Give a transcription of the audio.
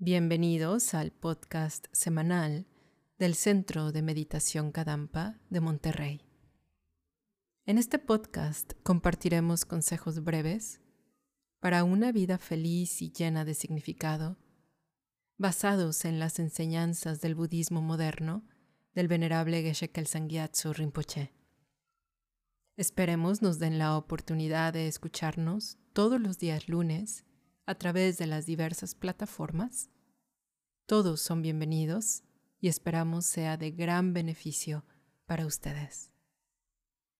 Bienvenidos al podcast semanal del Centro de Meditación Kadampa de Monterrey. En este podcast compartiremos consejos breves para una vida feliz y llena de significado, basados en las enseñanzas del budismo moderno del venerable Geshe Kelsang Gyatso Rinpoche. Esperemos nos den la oportunidad de escucharnos todos los días lunes a través de las diversas plataformas. Todos son bienvenidos y esperamos sea de gran beneficio para ustedes.